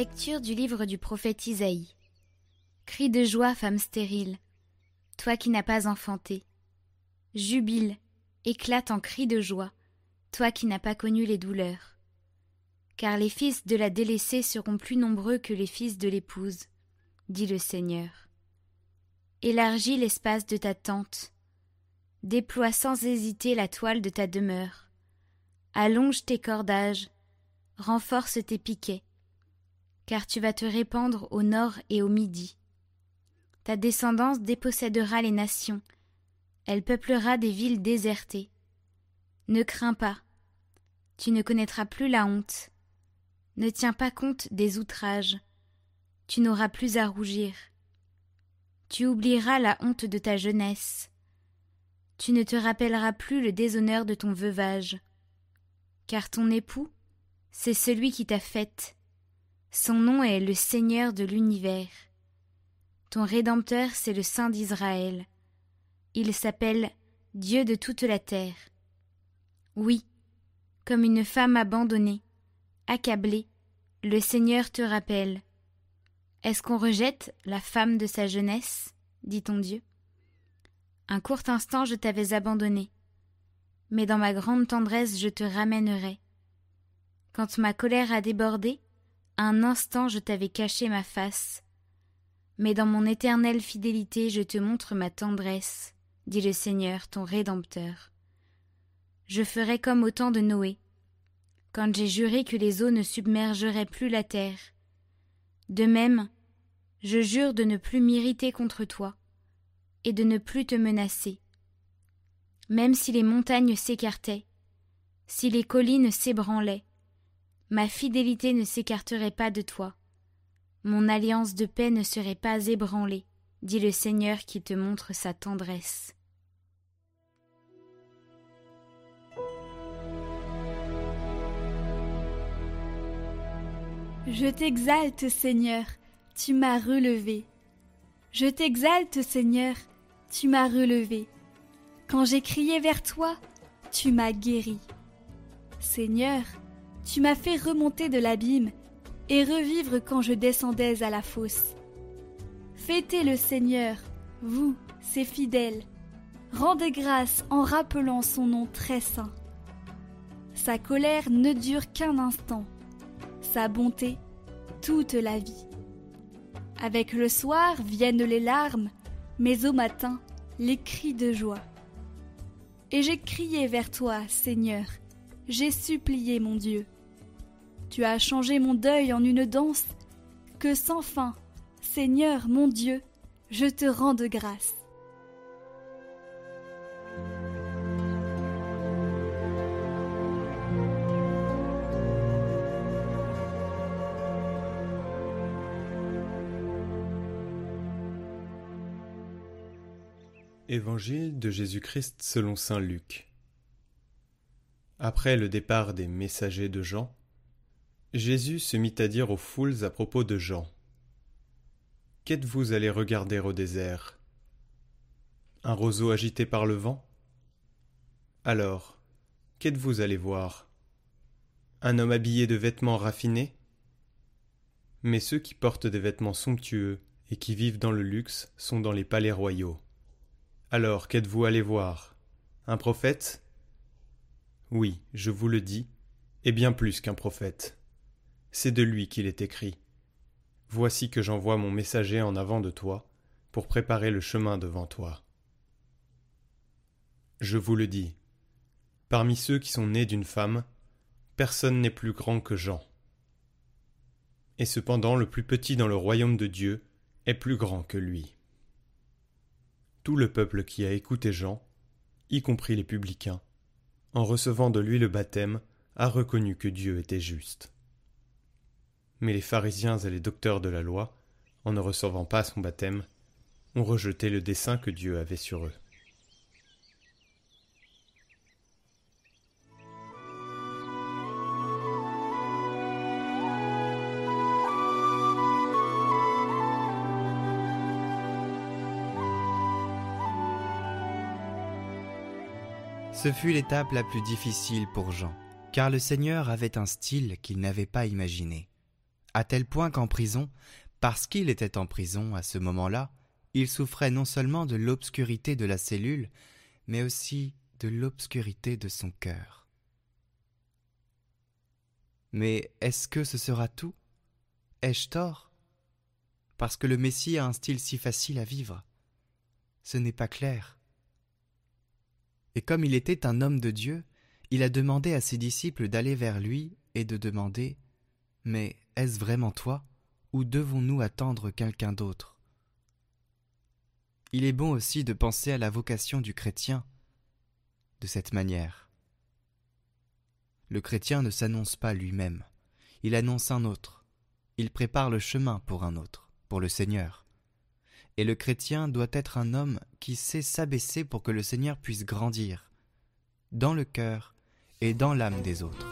Lecture du livre du prophète Isaïe. Cri de joie, femme stérile, toi qui n'as pas enfanté. Jubile, éclate en cri de joie, toi qui n'as pas connu les douleurs. Car les fils de la délaissée seront plus nombreux que les fils de l'épouse, dit le Seigneur. Élargis l'espace de ta tente, déploie sans hésiter la toile de ta demeure, allonge tes cordages, renforce tes piquets, car tu vas te répandre au nord et au midi. Ta descendance dépossédera les nations, elle peuplera des villes désertées. Ne crains pas, tu ne connaîtras plus la honte. Ne tiens pas compte des outrages, tu n'auras plus à rougir. Tu oublieras la honte de ta jeunesse. Tu ne te rappelleras plus le déshonneur de ton veuvage. Car ton époux, c'est celui qui t'a faite, son nom est le Seigneur de l'univers. Ton Rédempteur, c'est le Saint d'Israël. Il s'appelle Dieu de toute la terre. Oui, comme une femme abandonnée, accablée, le Seigneur te rappelle. Est-ce qu'on rejette la femme de sa jeunesse dit ton Dieu? Un court instant je t'avais abandonné, mais dans ma grande tendresse je te ramènerai. Quand ma colère a débordé, un instant je t'avais caché ma face. Mais dans mon éternelle fidélité je te montre ma tendresse, dit le Seigneur ton Rédempteur. Je ferai comme au temps de Noé, quand j'ai juré que les eaux ne submergeraient plus la terre. De même, je jure de ne plus m'irriter contre toi, et de ne plus te menacer. Même si les montagnes s'écartaient, si les collines s'ébranlaient, ma fidélité ne s'écarterait pas de toi. Mon alliance de paix ne serait pas ébranlée, dit le Seigneur qui te montre sa tendresse. Je t'exalte, Seigneur, tu m'as relevé. Je t'exalte, Seigneur, tu m'as relevé. Quand j'ai crié vers toi, tu m'as guéri. Seigneur, tu m'as fait remonter de l'abîme et revivre quand je descendais à la fosse. Fêtez le Seigneur, vous, ses fidèles. Rendez grâce en rappelant son nom très saint. Sa colère ne dure qu'un instant, sa bonté toute la vie. Avec le soir viennent les larmes, mais au matin les cris de joie. Et j'ai crié vers toi, Seigneur, j'ai supplié mon Dieu. Tu as changé mon deuil en une danse, que sans fin, Seigneur mon Dieu, je te rends de grâce. Évangile de Jésus-Christ selon Saint Luc. Après le départ des messagers de Jean, Jésus se mit à dire aux foules à propos de Jean. Qu'êtes-vous allés regarder au désert? Un roseau agité par le vent? Alors, qu'êtes-vous allés voir? Un homme habillé de vêtements raffinés? Mais ceux qui portent des vêtements somptueux et qui vivent dans le luxe sont dans les palais royaux. Alors, qu'êtes-vous allés voir? Un prophète? Oui, je vous le dis, et bien plus qu'un prophète. C'est de lui qu'il est écrit. Voici que j'envoie mon messager en avant de toi, pour préparer le chemin devant toi. Je vous le dis, parmi ceux qui sont nés d'une femme, personne n'est plus grand que Jean. Et cependant le plus petit dans le royaume de Dieu est plus grand que lui. Tout le peuple qui a écouté Jean, y compris les publicains, en recevant de lui le baptême, a reconnu que Dieu était juste. Mais les pharisiens et les docteurs de la loi, en ne recevant pas son baptême, ont rejeté le dessein que Dieu avait sur eux. Ce fut l'étape la plus difficile pour Jean, car le Seigneur avait un style qu'il n'avait pas imaginé. À tel point qu'en prison, parce qu'il était en prison à ce moment-là, il souffrait non seulement de l'obscurité de la cellule, mais aussi de l'obscurité de son cœur. Mais est-ce que ce sera tout? Ai-je tort? Parce que le Messie a un style si facile à vivre Ce n'est pas clair. Et comme il était un homme de Dieu, il a demandé à ses disciples d'aller vers lui et de demander Mais est-ce vraiment toi ou devons-nous attendre quelqu'un d'autre? Il est bon aussi de penser à la vocation du chrétien de cette manière. Le chrétien ne s'annonce pas lui-même, il annonce un autre, il prépare le chemin pour un autre, pour le Seigneur. Et le chrétien doit être un homme qui sait s'abaisser pour que le Seigneur puisse grandir, dans le cœur et dans l'âme des autres.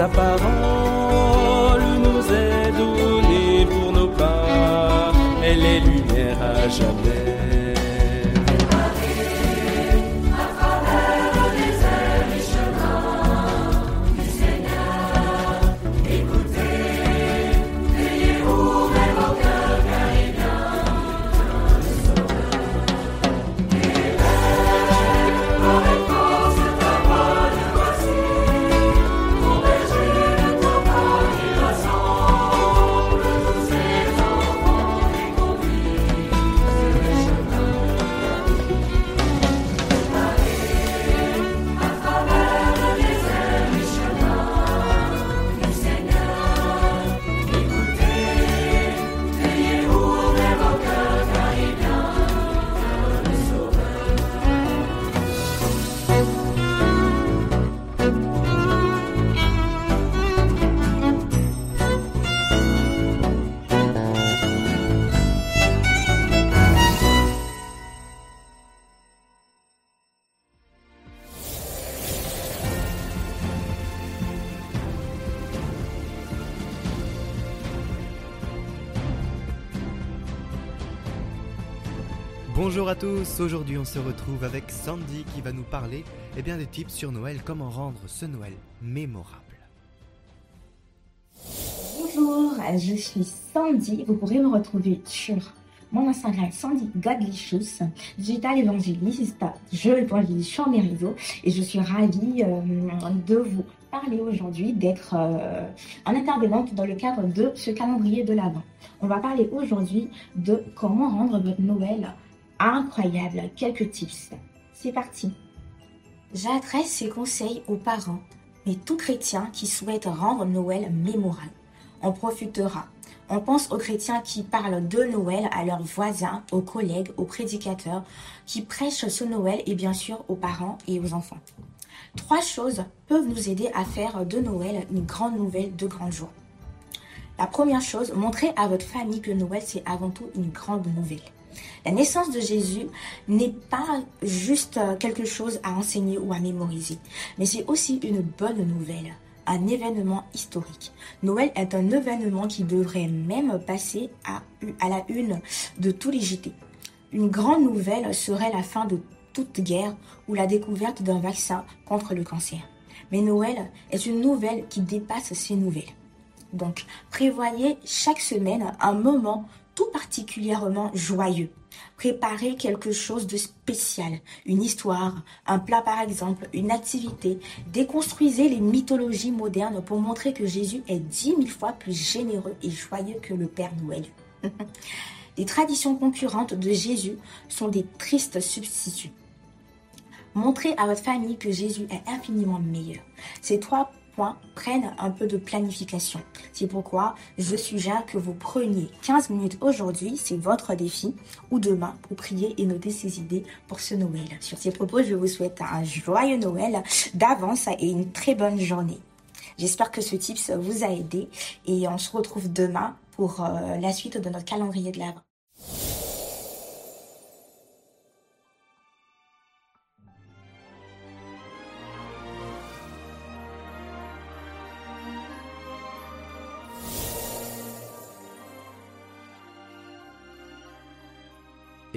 Sa parole nous est donnée pour nos pas, elle est lumière à jamais. Bonjour à tous, aujourd'hui on se retrouve avec Sandy qui va nous parler eh bien, des tips sur Noël, comment rendre ce Noël mémorable. Bonjour, je suis Sandy, vous pourrez me retrouver sur mon Instagram Sandy Godlicious, digital évangéliste, je évangélise sur mes réseaux et je suis ravie euh, de vous parler aujourd'hui, d'être euh, en intervenante dans le cadre de ce calendrier de l'Avent. On va parler aujourd'hui de comment rendre votre Noël incroyable. Quelques tips. C'est parti. J'adresse ces conseils aux parents et tout chrétien qui souhaite rendre Noël mémorable. On profitera On pense aux chrétiens qui parlent de Noël à leurs voisins, aux collègues, aux prédicateurs, qui prêchent ce Noël et bien sûr aux parents et aux enfants. Trois choses peuvent nous aider à faire de Noël une grande nouvelle de grand jour. La première chose, montrez à votre famille que Noël, c'est avant tout une grande nouvelle. La naissance de Jésus n'est pas juste quelque chose à enseigner ou à mémoriser, mais c'est aussi une bonne nouvelle un événement historique. Noël est un événement qui devrait même passer à, à la une de tous les JT. Une grande nouvelle serait la fin de toute guerre ou la découverte d'un vaccin contre le cancer. Mais Noël est une nouvelle qui dépasse ces nouvelles. Donc, prévoyez chaque semaine un moment particulièrement joyeux. Préparez quelque chose de spécial, une histoire, un plat par exemple, une activité. Déconstruisez les mythologies modernes pour montrer que Jésus est dix mille fois plus généreux et joyeux que le Père Noël. les traditions concurrentes de Jésus sont des tristes substituts. Montrez à votre famille que Jésus est infiniment meilleur. Ces trois prennent un peu de planification. C'est pourquoi je suggère que vous preniez 15 minutes aujourd'hui, c'est votre défi, ou demain pour prier et noter ces idées pour ce Noël. Sur ces propos, je vous souhaite un joyeux Noël d'avance et une très bonne journée. J'espère que ce tips vous a aidé et on se retrouve demain pour euh, la suite de notre calendrier de l'Avent.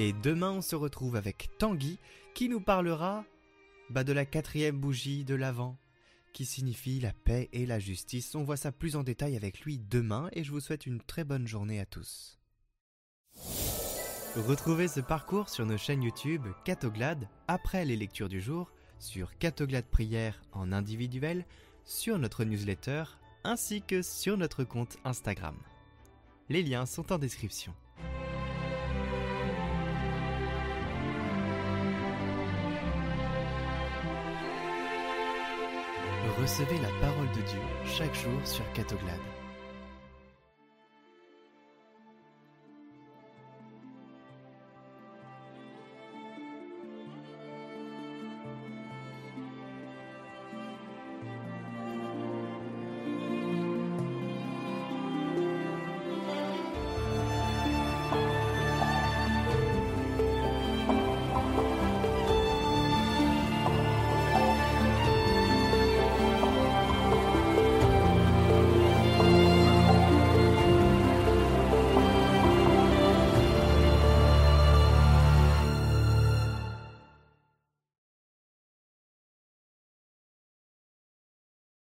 Et demain, on se retrouve avec Tanguy qui nous parlera bah, de la quatrième bougie de l'Avent, qui signifie la paix et la justice. On voit ça plus en détail avec lui demain et je vous souhaite une très bonne journée à tous. Retrouvez ce parcours sur nos chaînes YouTube Catoglade après les lectures du jour, sur Catoglade Prière en individuel, sur notre newsletter ainsi que sur notre compte Instagram. Les liens sont en description. Recevez la parole de Dieu chaque jour sur Catoglade.